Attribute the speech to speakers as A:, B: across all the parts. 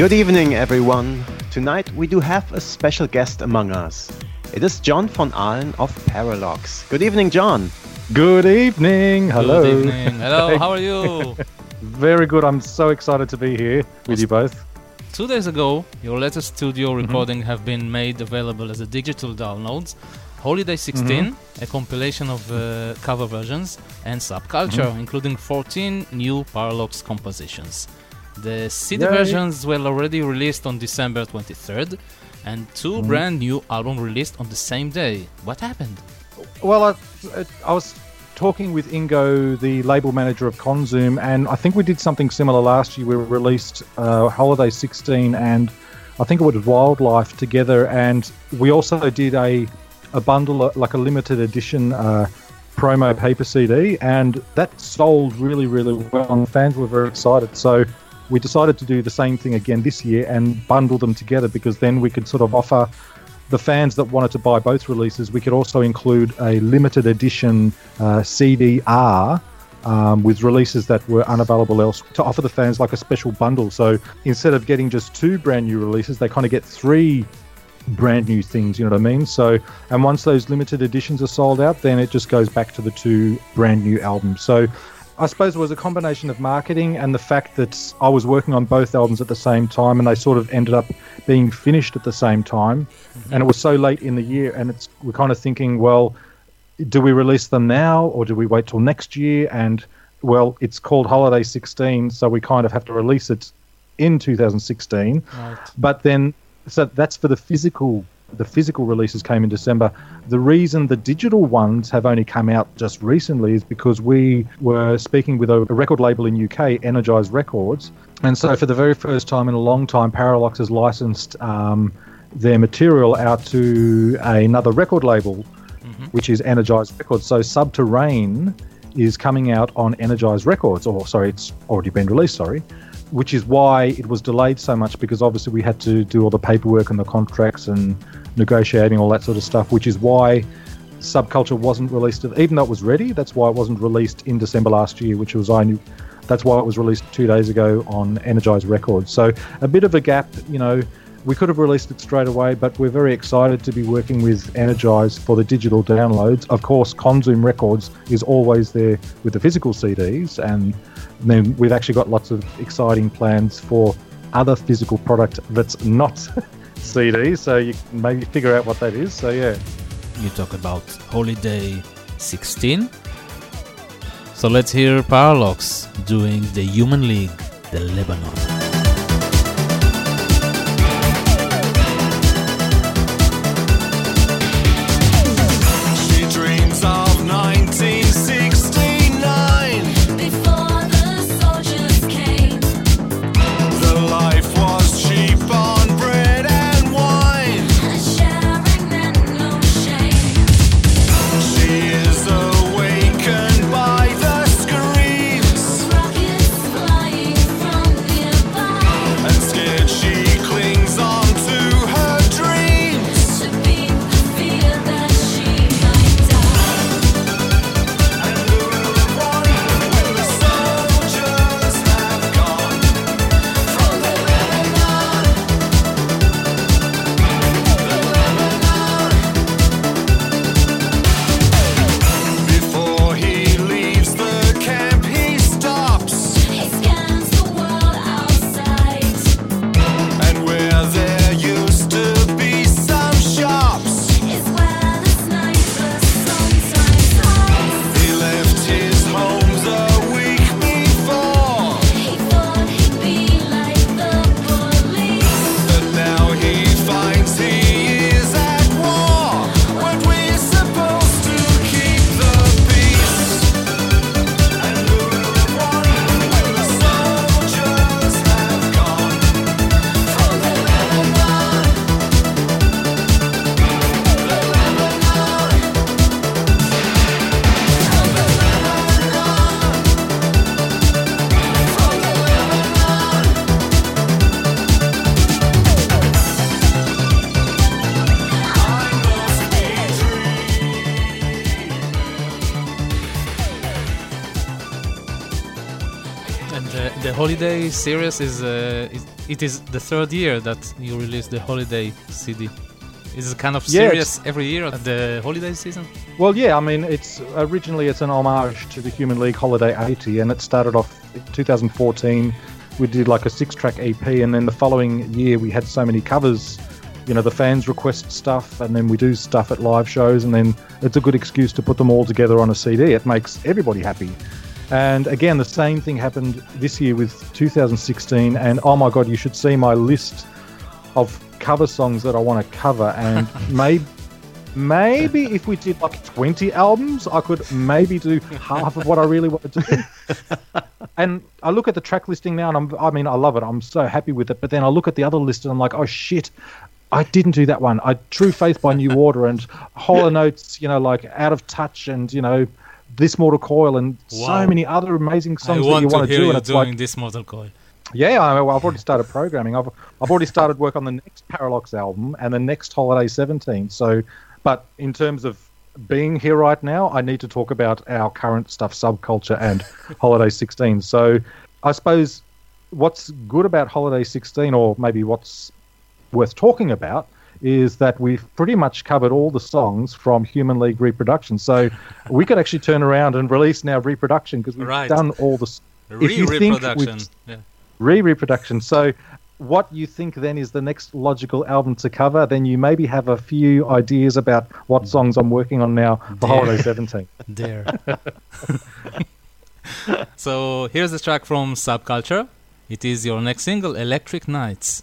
A: Good evening, everyone. Tonight we do have a special guest among us. It is John von Ahlen of Parralox. Good evening, John.
B: Good evening. Hello.
C: Good evening. Hello, how are you?
B: Very good. I'm so excited to be here with you both.
C: Two days ago, your latest studio mm-hmm. recording have been made available as a digital downloads. Holiday 16, mm-hmm. a compilation of uh, cover versions, and Subculture, mm-hmm. including 14 new Parralox compositions. The CD Yay. versions were already released on December 23rd, and 2 mm brand new albums released on the same day. What happened?
B: Well, I, I was talking with Ingo, the label manager of Conzoom, and I think we did something similar last year. We released uh, Holiday 16 and I think it was Wildlife together, and we also did a a bundle, like a limited edition uh, promo paper CD, and that sold really, really well, and fans were very excited. So we decided to do the same thing again this year and bundle them together because then we could sort of offer the fans that wanted to buy both releases, we could also include a limited edition uh, CDR um, with releases that were unavailable else to offer the fans like a special bundle. So instead of getting just two brand new releases, they kind of get three brand new things, you know what I mean? So, and once those limited editions are sold out, then it just goes back to the two brand new albums. So, I suppose it was a combination of marketing and the fact that I was working on both albums at the same time and they sort of ended up being finished at the same time. Mm-hmm. And it was so late in the year, and it's we're kind of thinking, well, do we release them now or do we wait till next year? And well, it's called Holiday 16, so we kind of have to release it in 2016. Right. But then, so that's for the physical the physical releases came in December. The reason the digital ones have only come out just recently is because we were speaking with a, record label in UK, Energize Records, and so for the very first time in a long time, Parralox has licensed um, their material out to another record label, mm-hmm. which is Energize Records. So Subterrane is coming out on Energize Records, or sorry, it's already been released. Sorry which is why it was delayed so much because obviously we had to do all the paperwork and the contracts and negotiating all that sort of stuff, which is why Subculture wasn't released, even though it was ready. That's why it wasn't released in December last year, which was I knew. That's why it was released two days ago on Energized Records. So a bit of a gap, you know. We could have released it straight away, but we're very excited to be working with Energize for the digital downloads. Of course, Conzoom Records is always there with the physical CDs, and then we've actually got lots of exciting plans for other physical product that's not CD, so you can maybe figure out what that is. So yeah.
D: You talk about Holiday 16. So let's hear Parralox doing the Human League, the Lebanon. Holiday series is, uh, is, it is the third year that you release the holiday CD. Is it kind of serious yeah, every year at the holiday season?
B: Well, yeah. I mean, it's originally it's an homage to the Human League Holiday 80, and it started off in 2014. We did like a six-track EP, and then the following year we had so many covers. You know, the fans request stuff, and then we do stuff at live shows, and then it's a good excuse to put them all together on a CD. It makes everybody happy. And again, the same thing happened this year with 2016. And oh my God, you should see my list of cover songs that I want to cover. And maybe, maybe if we did like 20 albums, I could maybe do half of what I really want to do. and I look at the track listing now, and I'm, I mean, I love it. I'm so happy with it. But then I look at the other list, and I'm like, oh shit. I didn't do that one. I True Faith by New Order and Hall & Oates, you know, like Out of Touch and, you know, this Mortal Coil and wow. so many other amazing songs that you want to do.
D: and it's doing like, this Mortal Coil.
B: Yeah, I, I've already started programming. I've I've already started work on the next Parralox album and the next Holiday 17. So, but in terms of being here right now, I need to talk about our current stuff, subculture, and Holiday 16. So, I suppose what's good about Holiday 16, or maybe what's worth talking about, is that we've pretty much covered all the songs from Human League Reproduction. So we could actually turn around and release now Reproduction because we've
C: Right.
B: done all the. if you think
C: Re-reproduction. Yeah.
B: re-reproduction. So what you think then is the next logical album to cover, then you maybe have a few ideas about what songs I'm working on now for
C: Dear.
B: Holiday 17.
C: There. so here's the track from Subculture. It is your next single, Electric Nights.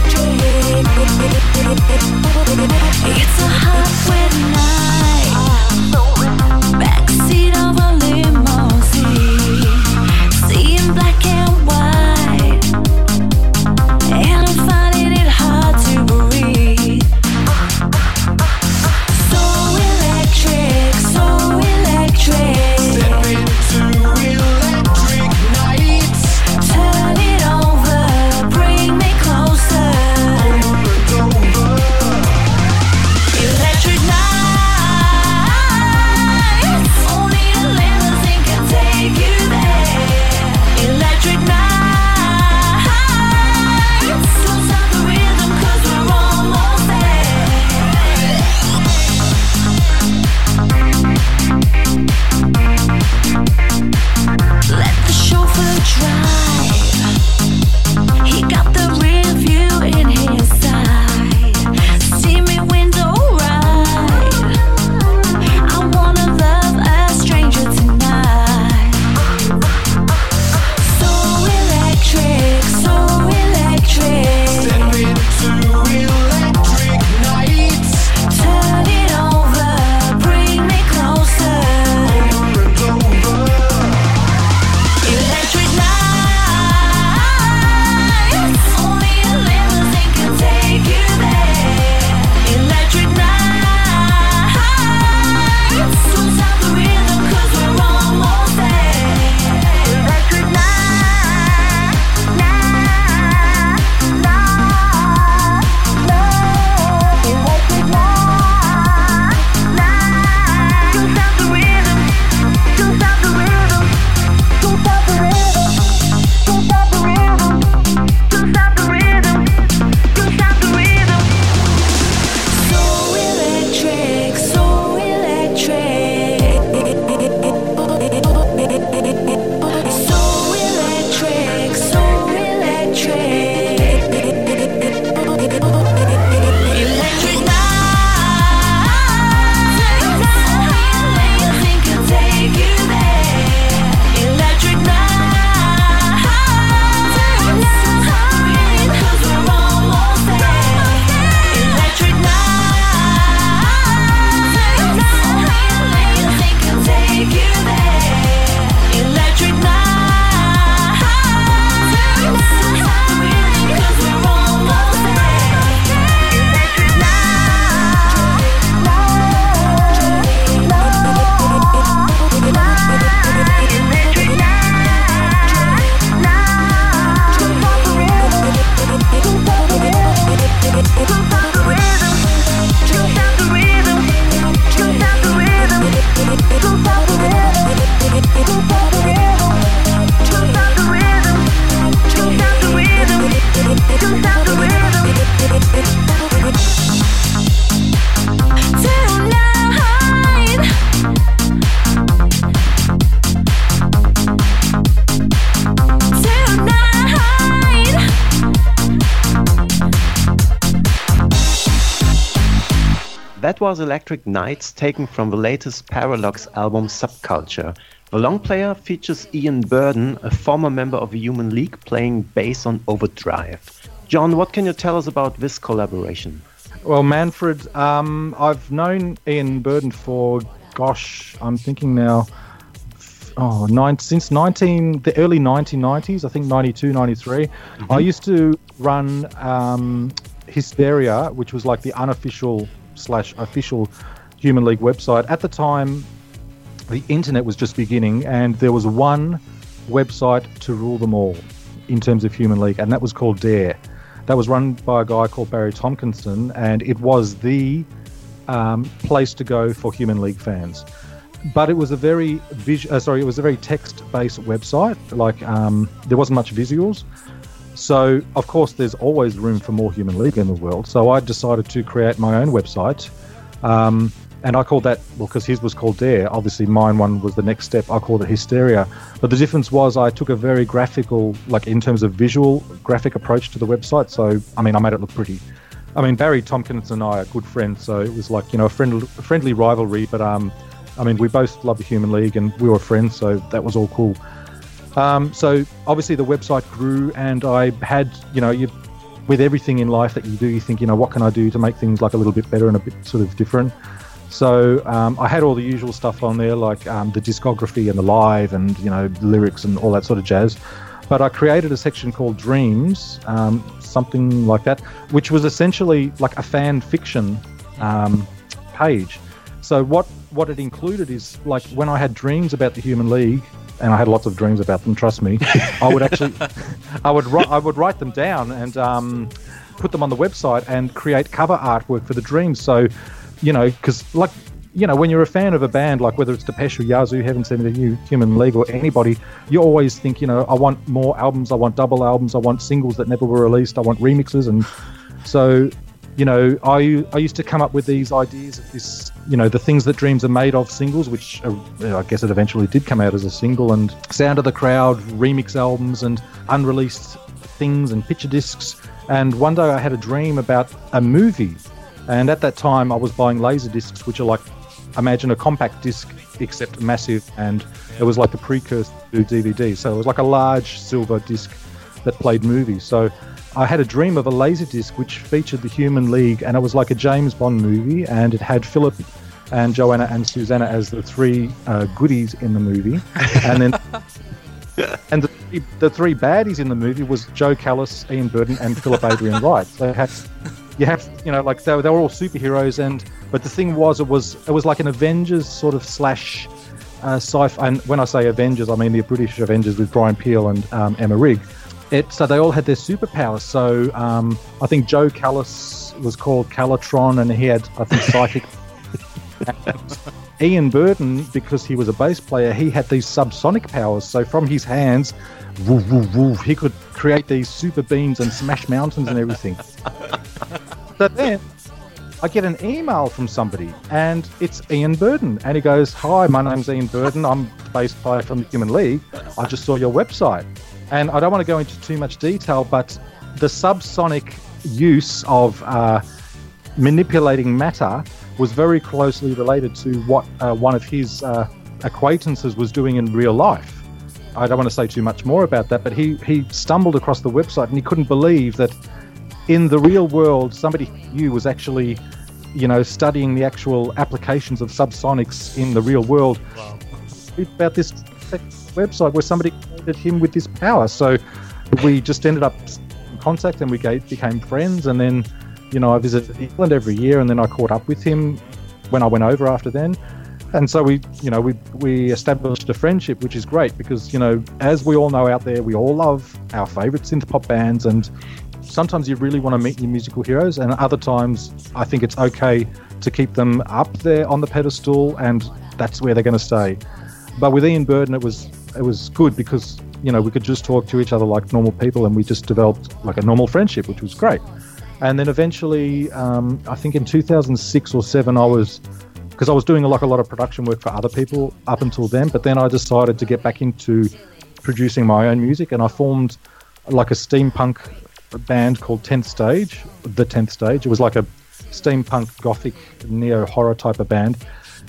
E: It's a hot wet night. Backseat of
D: That was Electric Nights taken from the latest Parralox album Subculture. The long player features Ian Burden, a former member of the Human League, playing bass on Overdrive. John, what can you tell us about this collaboration?
B: Well, Manfred, um, I've known Ian Burden for, gosh, I'm thinking now, oh, nine, since 19, the early 1990s, I think 92, 93. I used to run um, Hysteria, which was like the unofficial slash official Human League website. At the time, the internet was just beginning, and there was one website to rule them all in terms of Human League, and that was called Dare. That was run by a guy called Barry Tompkinson, and it was the um, place to go for Human League fans. But it was a very vis- uh, sorry, it was a very text-based website. Like um, there wasn't much visuals, so of course there's always room for more Human League in the world. So I decided to create my own website. Um, and I called that well because his was called Dare. Obviously, mine one was the next step. I called it Hysteria. But the difference was I took a very graphical, like in terms of visual graphic approach to the website. So I mean, I made it look pretty. I mean, Barry Tompkins and I are good friends, so it was like you know a friendly, a friendly rivalry. But um, I mean, we both love the Human League, and we were friends, so that was all cool. Um, so obviously the website grew, and I had you know you with everything in life that you do, you think you know what can I do to make things like a little bit better and a bit sort of different. So um, I had all the usual stuff on there, like um, the discography and the live, and you know lyrics and all that sort of jazz. But I created a section called Dreams, um, something like that, which was essentially like a fan fiction um, page. So what what it included is like when I had dreams about the Human League, and I had lots of dreams about them. Trust me, I would actually, I would write, I would write them down and um, put them on the website and create cover artwork for the dreams. So, you know, because like, you know, when you're a fan of a band, like whether it's Depeche or Yazoo, Heaven Sent to You, Human League, or anybody, you always think, you know, I want more albums, I want double albums, I want singles that never were released, I want remixes, and so you know, I I used to come up with these ideas of this, you know, the things that dreams are made of singles, which uh, I guess it eventually did come out as a single, and Sound of the Crowd remix albums and unreleased things and picture discs. And one day I had a dream about a movie, and at that time I was buying laser discs, which are like, imagine a compact disc except massive, and it was like the precursor to DVD. So it was like a large silver disc that played movies. So I had a dream of a laser disc which featured the Human League, and it was like a James Bond movie, and it had Philip and Joanna and Susanna as the three uh, goodies in the movie, and then and the, three- the three baddies in the movie was Joe Callis, Ian Burden, and Philip Adrian Wright. So you have, you have, you know, like they, were- they were all superheroes, and but the thing was, it was it was like an Avengers sort of slash uh, sci-fi. And when I say Avengers, I mean the British Avengers with Brian Peel and um, Emma Rigg. It, so they all had their superpowers. So um, I think Joe Callis was called Calitron, and he had I think psychic. Ian Burden, because he was a bass player, he had these subsonic powers. So from his hands, woof, woof, woof, he could create these super beams and smash mountains and everything. so then I get an email from somebody, and it's Ian Burden, and he goes, "Hi, my name's Ian Burden. I'm bass player from the Human League. I just saw your website, and I don't want to go into too much detail, but the subsonic use of uh, manipulating matter was very closely related to what uh, one of his uh, acquaintances was doing in real life. I don't want to say too much more about that, but he he stumbled across the website and he couldn't believe that in the real world somebody knew was actually you know studying the actual applications of subsonics in the real world. Read about this website where somebody created him with this power. So we just ended up in contact and we became friends. And then you know i visited england every year and then i caught up with him when i went over after then. And so we you know we we established a friendship which is great because you know as we all know out there we all love our favorite synth pop bands and sometimes you really want to meet your musical heroes and other times i think it's okay to keep them up there on the pedestal and that's where they're going to stay. But with ian burden it was it was good because you know we could just talk to each other like normal people and we just developed like a normal friendship which was great. And then eventually um, i think in 2006 or 7 i was because i was doing like a lot of production work for other people up until then but then i decided to get back into producing my own music and i formed like a steampunk band called 10th Stage, the 10th Stage. It was like a steampunk gothic neo horror type of band.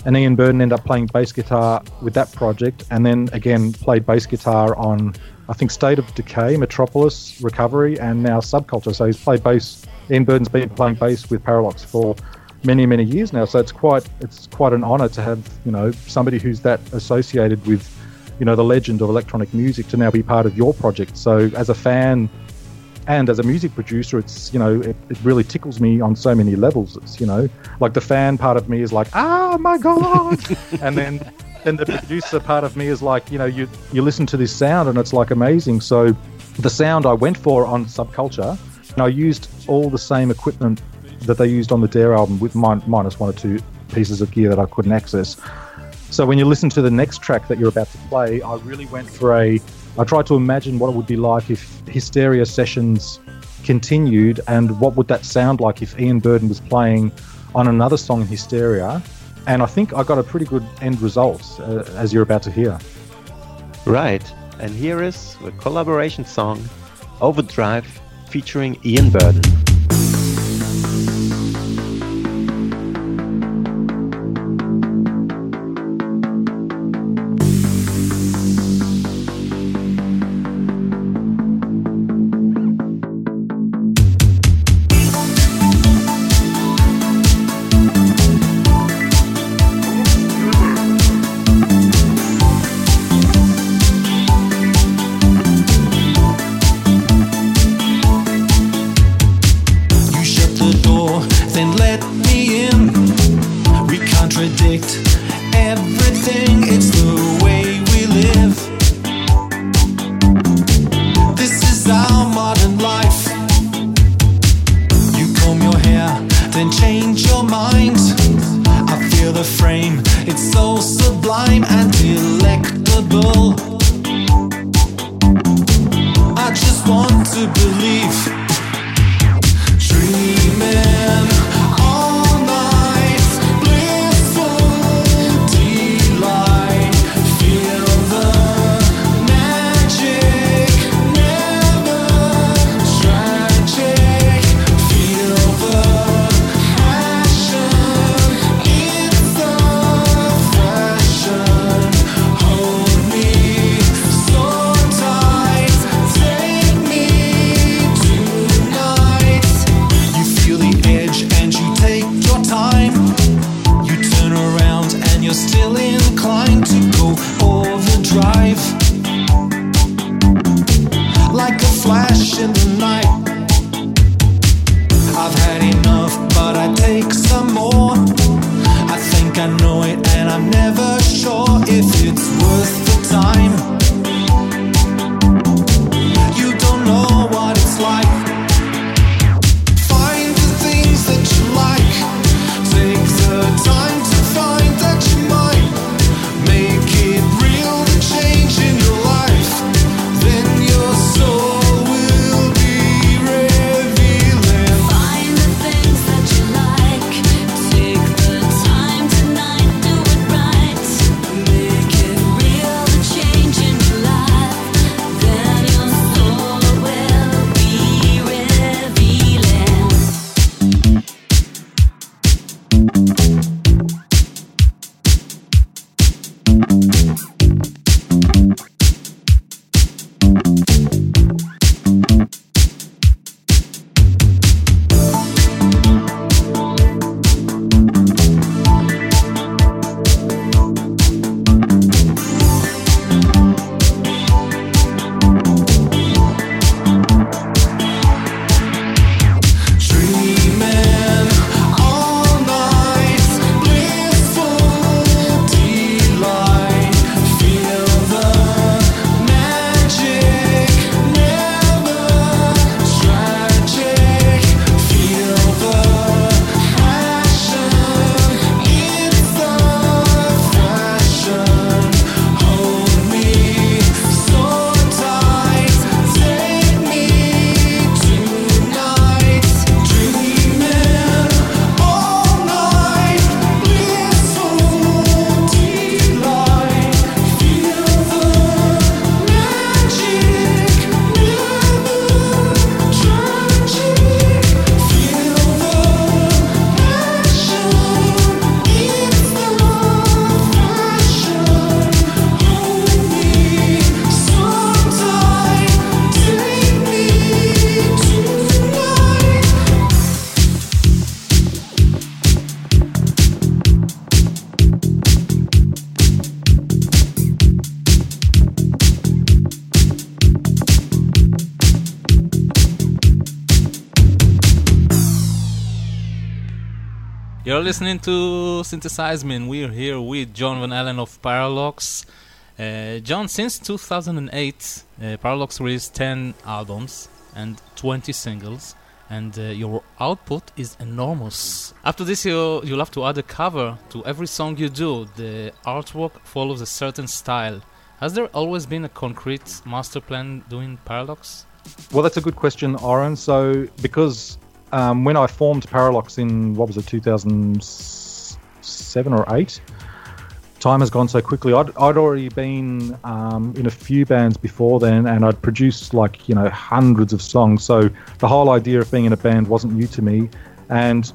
B: And Ian Burden ended up playing bass guitar with that project, and then again played bass guitar on I think State of Decay, Metropolis, Recovery, and now Subculture. So he's played bass. Ian Burden's been playing bass with Parralox for many, many years now. So it's quite it's quite an honour to have you know somebody who's that associated with you know the legend of electronic music to now be part of your project. So as a fan and as a music producer, it's you know it, it really tickles me on so many levels. It's you know like the fan part of me is like, ah, my god, and then then the producer part of me is like, you know, you you listen to this sound and it's like amazing. So the sound I went for on Subculture, and I used all the same equipment that they used on the Dare album with min- minus one or two pieces of gear that I couldn't access. So when you listen to the next track that you're about to play, I really went for a. I tried to imagine what it would be like if Hysteria sessions continued, and what would that sound like if Ian Burden was playing on another song in Hysteria. And I think I got a pretty good end result, uh, as you're about to hear.
D: Right. And here is the collaboration song Overdrive featuring Ian Burden.
C: Listening to Synthesize Me, and we're here with John von Ahlen of Parralox. Uh, John, since 2008, uh, Parralox released 10 albums and 20 singles, and uh, your output is enormous. After this, you, you'll have to add a cover to every song you do. The artwork follows a certain style. Has there always been a concrete master plan doing Paralox?
B: Well, that's a good question, Oren. So, because um, when I formed Parralox in what was it, 2007 or eight, time has gone so quickly. I'd, I'd already been um, in a few bands before then, and I'd produced like you know hundreds of songs. So the whole idea of being in a band wasn't new to me, and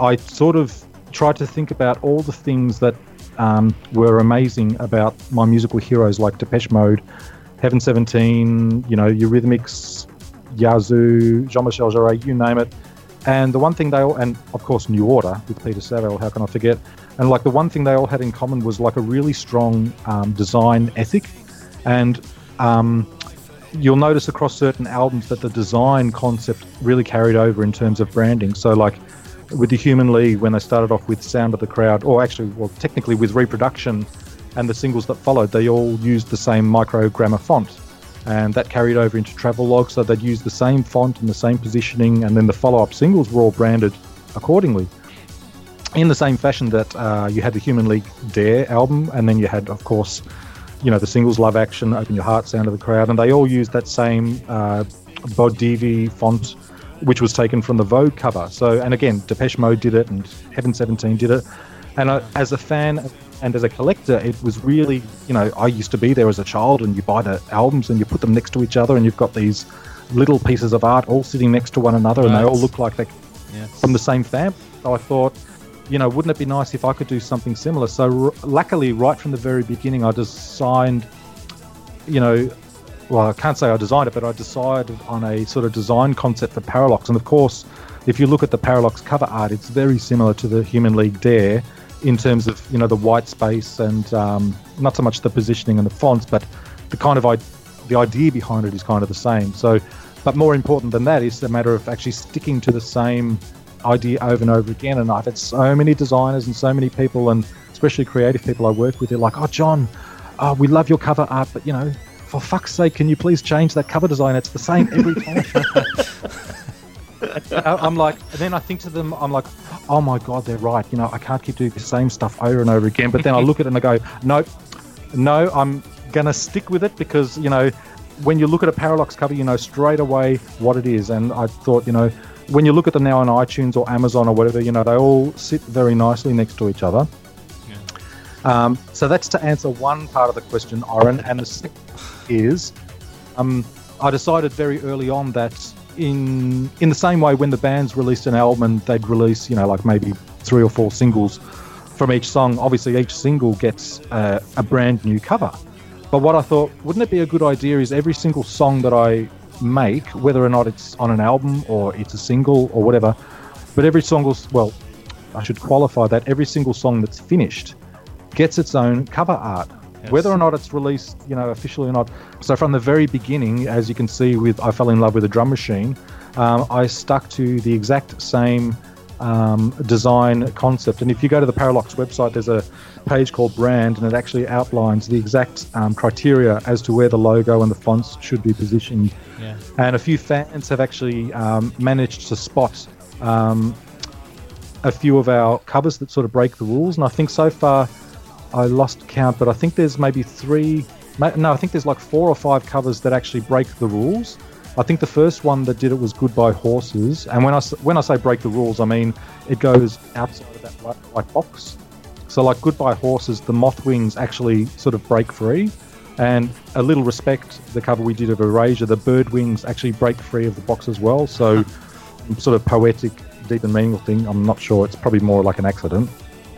B: I sort of tried to think about all the things that um, were amazing about my musical heroes like Depeche Mode, Heaven 17, you know, Eurythmics, Yazoo, Jean-Michel Jarre, you name it. And the one thing they all, and of course New Order with Peter Saville, how can I forget? And like the one thing they all had in common was like a really strong um, design ethic. And um, you'll notice across certain albums that the design concept really carried over in terms of branding. So like with the Human League, when they started off with Sound of the Crowd, or actually, well, technically with Reproduction and the singles that followed, they all used the same microgramma font. And that carried over into Travelogue, so they'd use the same font and the same positioning, and then the follow up singles were all branded accordingly. In the same fashion that uh, you had the Human League Dare album, and then you had, of course, you know, the singles Love Action, Open Your Heart, Sound of the Crowd, and they all used that same uh, Bodoni font, which was taken from the Vogue cover. So, and again, Depeche Mode did it, and Heaven 17 did it. And I, as a fan and as a collector, it was really, you know, I used to be there as a child, and you buy the albums and you put them next to each other, and you've got these little pieces of art all sitting next to one another, and they all look like they're
C: Yes.
B: from the same family. So I thought, you know, wouldn't it be nice if I could do something similar? So r- luckily, right from the very beginning, I designed, you know, well, I can't say I designed it, but I decided on a sort of design concept for Parralox. And of course, if you look at the Parralox cover art, it's very similar to the Human League Dare in terms of, you know, the white space and um, not so much the positioning and the fonts, but the kind of I- the idea behind it is kind of the same. So, but more important than that is the matter of actually sticking to the same idea over and over again. And I've had so many designers and so many people, and especially creative people I work with, they're like, "Oh, John, oh, we love your cover art, but you know, for fuck's sake, can you please change that cover design? It's the same every time." I'm like, and then I think to them, I'm like, oh my god, they're right. You know, I can't keep doing the same stuff over and over again. But then I look at it and I go, nope, no, I'm gonna stick with it because you know, when you look at a Parralox cover, you know straight away what it is. And I thought, you know, when you look at them now on iTunes or Amazon or whatever, you know, they all sit very nicely next to each other. Um, so that's to answer one part of the question, Oren. And the second is, um, I decided very early on that in in the same way when the bands released an album and they'd release, you know, like maybe three or four singles from each song. Obviously, each single gets uh, a brand new cover. But what I thought, wouldn't it be a good idea is every single song that I make, whether or not it's on an album or it's a single or whatever, but every song well, I should qualify that every single song that's finished gets its own cover art, whether or not it's released, you know, officially or not. So from the very beginning, as you can see with I Fell in Love with a Drum Machine, um, I stuck to the exact same um, design concept. And if you go to the Parralox website, there's a page called Brand, and it actually outlines the exact um, criteria as to where the logo and the fonts should be positioned.
C: Yeah.
B: And a few fans have actually um, managed to spot um, a few of our covers that sort of break the rules. And I think so far, I lost count, but I think there's maybe three. No, I think there's like four or five covers that actually break the rules. I think the first one that did it was Goodbye Horses, and when I when I say break the rules, I mean it goes outside of that white, white box. So like Goodbye Horses, the moth wings actually sort of break free, and a little respect, the cover we did of Erasure, the bird wings actually break free of the box as well. So sort of poetic, deep and meaningful thing. I'm not sure. It's probably more like an accident.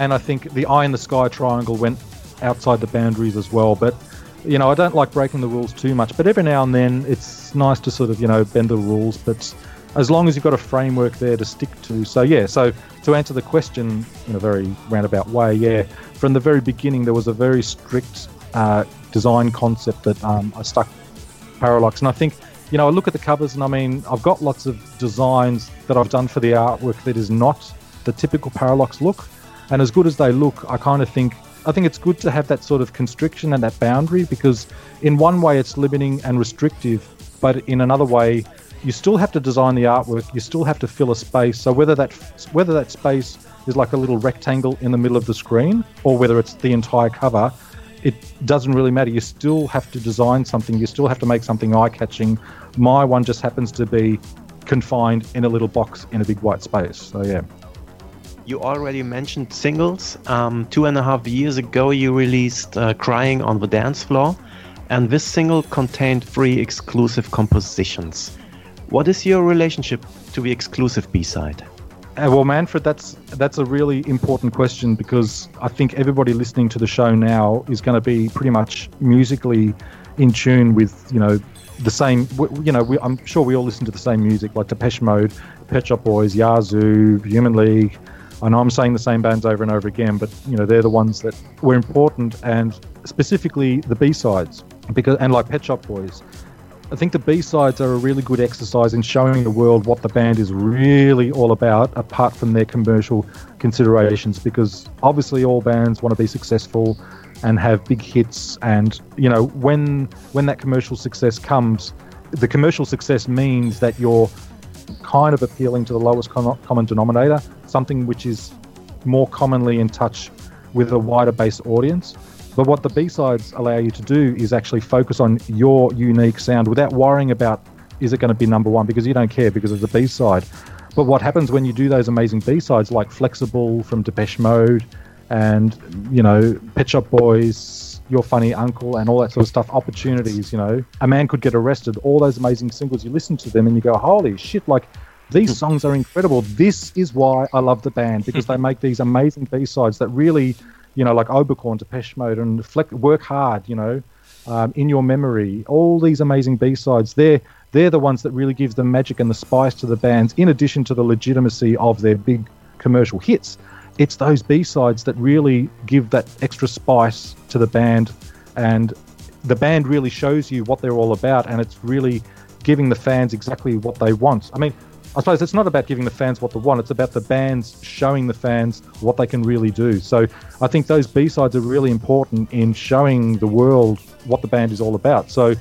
B: And I think the eye in the sky triangle went outside the boundaries as well. But you know, I don't like breaking the rules too much. But every now and then, it's nice to sort of you know bend the rules. But as long as you've got a framework there to stick to. So yeah. So to answer the question in a very roundabout way, yeah. From the very beginning, there was a very strict uh, design concept that um, I stuck Parralox. And I think, you know, I look at the covers and I mean, I've got lots of designs that I've done for the artwork that is not the typical Parralox look. And as good as they look, I kind of think I think it's good to have that sort of constriction and that boundary because in one way it's limiting and restrictive, but in another way you still have to design the artwork. You still have to fill a space. So whether that whether that space is like a little rectangle in the middle of the screen or whether it's the entire cover, it doesn't really matter. You still have to design something. You still have to make something eye-catching. My one just happens to be confined in a little box in a big white space. So yeah.
D: You already mentioned singles. Um, two and a half years ago, you released uh, Crying on the Dance Floor, and this single contained three exclusive compositions. What is your relationship to the exclusive B side?
B: Uh, well, Manfred, that's that's a really important question because I think everybody listening to the show now is going to be pretty much musically in tune with you know the same. You know, we, I'm sure we all listen to the same music like Depeche Mode, Pet Shop Boys, Yazoo, Human League. I know I'm saying the same bands over and over again, but you know they're the ones that were important, and specifically the B sides because and like Pet Shop Boys. I think the B sides are a really good exercise in showing the world what the band is really all about, apart from their commercial considerations. Because obviously, all bands want to be successful and have big hits, and you know when when that commercial success comes, the commercial success means that you're kind of appealing to the lowest com- common denominator, something which is more commonly in touch with a wider base audience. But what the B sides allow you to do is actually focus on your unique sound without worrying about is it going to be number one because you don't care because of a B side. But what happens when you do those amazing B sides like Flexible from Depeche Mode and, you know, Pet Shop Boys, Your Funny Uncle, and all that sort of stuff, opportunities, you know, a man could get arrested, all those amazing singles, you listen to them and you go, holy shit, like these songs are incredible. This is why I love the band because they make these amazing B sides that really, you know, like Oberkorn, Depeche Mode, and Fleck, Work Hard, you know, um, In Your Memory, all these amazing B sides. They're they're the ones that really give the magic and the spice to the bands, in addition to the legitimacy of their big commercial hits. It's those B sides that really give that extra spice to the band, and the band really shows you what they're all about, and it's really giving the fans exactly what they want. I mean, I suppose it's not about giving the fans what they want, it's about the bands showing the fans what they can really do. So I think those B sides are really important in showing the world what the band is all about. So,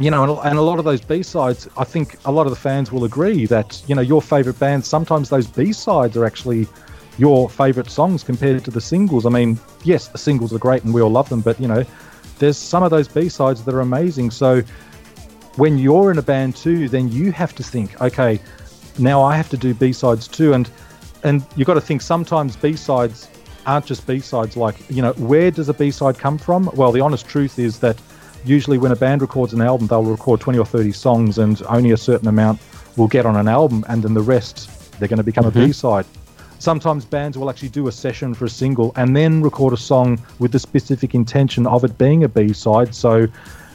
B: you know, and, a lot of those B sides, I think a lot of the fans will agree that, you know, your favorite bands, sometimes those B sides are actually your favorite songs compared to the singles. I mean, yes, the singles are great and we all love them, but, you know, there's some of those B sides that are amazing. So, when you're in a band too, then you have to think, okay, now I have to do B sides too, and and you got to think sometimes B sides aren't just B sides. Like you know, where does a B side come from? Well, the honest truth is that usually when a band records an album, they'll record 20 or 30 songs, and only a certain amount will get on an album, and then the rest they're going to become a mm-hmm. B side. Sometimes bands will actually do a session for a single and then record a song with the specific intention of it being a B side. So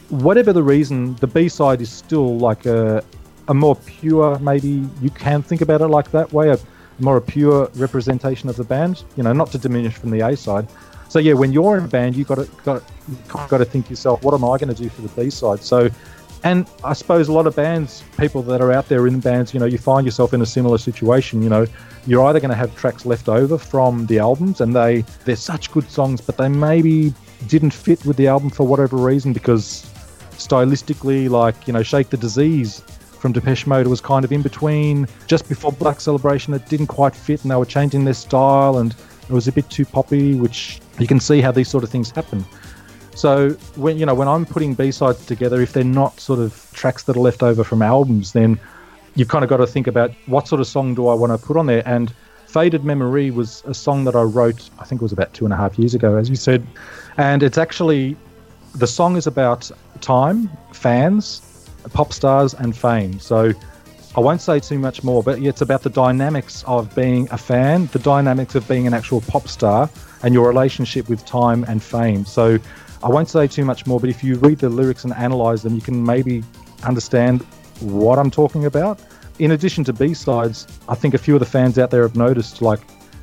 B: whatever the reason, the B side is still like a a more pure, maybe you can think about it like that way, a more pure representation of the band. You know, not to diminish from the A side. So yeah, when you're in a band, you got to got got to think yourself, what am I going to do for the B side? So, and I suppose a lot of bands, people that are out there in bands, you know, you find yourself in a similar situation. You know, you're either going to have tracks left over from the albums, and they they're such good songs, but they maybe didn't fit with the album for whatever reason because stylistically, like you know, Shake the Disease from Depeche Mode was kind of in between. Just before Black Celebration, it didn't quite fit, and they were changing their style, and it was a bit too poppy. Which you can see how these sort of things happen. So when you know when I'm putting B sides together, if they're not sort of tracks that are left over from albums, then you've kind of got to think about what sort of song do I want to put on there. And Faded Memory was a song that I wrote, I think it was about two and a half years ago, as you said. And it's actually the song is about time, fans, pop stars, and fame. So I won't say too much more, but it's about the dynamics of being a fan, the dynamics of being an actual pop star, and your relationship with time and fame. So I won't say too much more, but if you read the lyrics and analyze them, you can maybe understand what I'm talking about. In addition to B sides, I think a few of the fans out there have noticed, like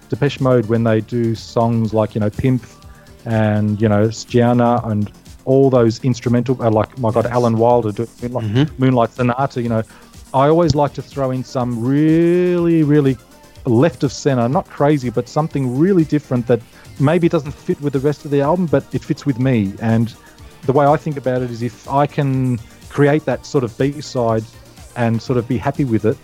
B: Depeche Mode, when they do songs like, you know, Pimpf and, you know, Stjärna and all those instrumental, uh, like, my God, Alan Wilder doing like Moonlight Sonata, you know, I always like to throw in some really, really left of center, not crazy, but something really different that maybe doesn't fit with the rest of the album, but it fits with me. And the way I think about it is if I can create that sort of B side and sort of be happy with it,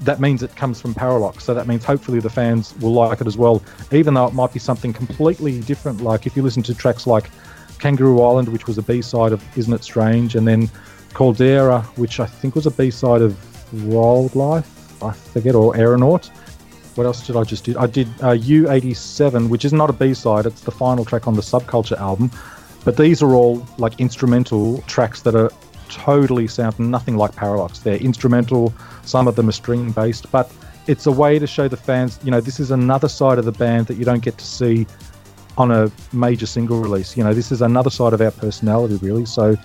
B: that means it comes from Parralox. So that means hopefully the fans will like it as well, even though it might be something completely different. Like if you listen to tracks like Kangaroo Island, which was a B side of Isn't It Strange, and then Caldera, which I think was a B side of Wildlife, I forget, or Aeronaut. What else did I just do? I did uh, U87, which is not a B side, it's the final track on the Subculture album. But these are all like instrumental tracks that are totally sound nothing like Parralox. They're instrumental, some of them are string based, but it's a way to show the fans, you know, this is another side of the band that you don't get to see on a major single release. You know, this is another side of our personality, really. So,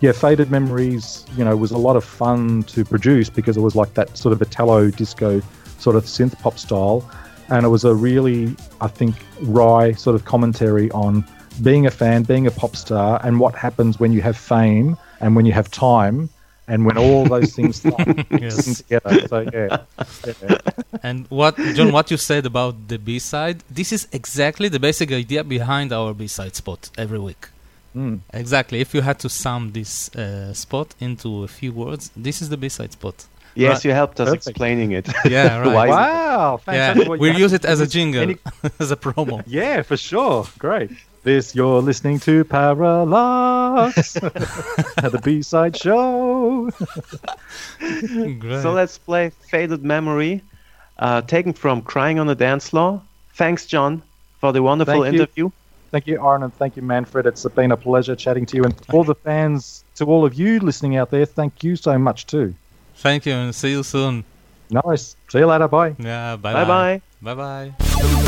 B: yeah, Faded Memories, you know, was a lot of fun to produce because it was like that sort of Italo disco sort of synth pop style. And it was a really, I think, wry sort of commentary on being a fan, being a pop star, and what happens when you have fame and when you have time and when all those things start
C: Yes.
B: together. So, yeah. yeah.
C: And what, John, what you said about the B side, this is exactly the basic idea behind our B side spot every week.
B: Mm.
C: Exactly. If you had to sum this uh, spot into a few words, this is the B side spot.
D: Yes,
C: Right.
D: you helped us
B: Perfect.
D: explaining it.
C: Yeah, right.
D: Why-
B: Wow,
C: Yeah,
B: fantastic. Well,
C: we'll use it as a jingle,
B: any-
C: as a promo.
B: Yeah, for sure. Great. This you're listening to Parralox, the B-side show.
C: Great.
D: So let's play Faded Memory, uh, taken from Crying on the Dance Floor. Thanks, John, for the wonderful
B: Thank you.
D: interview.
B: Thank you, Aaron, and thank you, Manfred. It's been a pleasure chatting to you, and all the fans, to all of you listening out there, thank you so much too.
C: Thank you and see you soon.
B: Nice. See you later. Bye.
C: Yeah, bye
D: Bye bye.
C: Bye bye.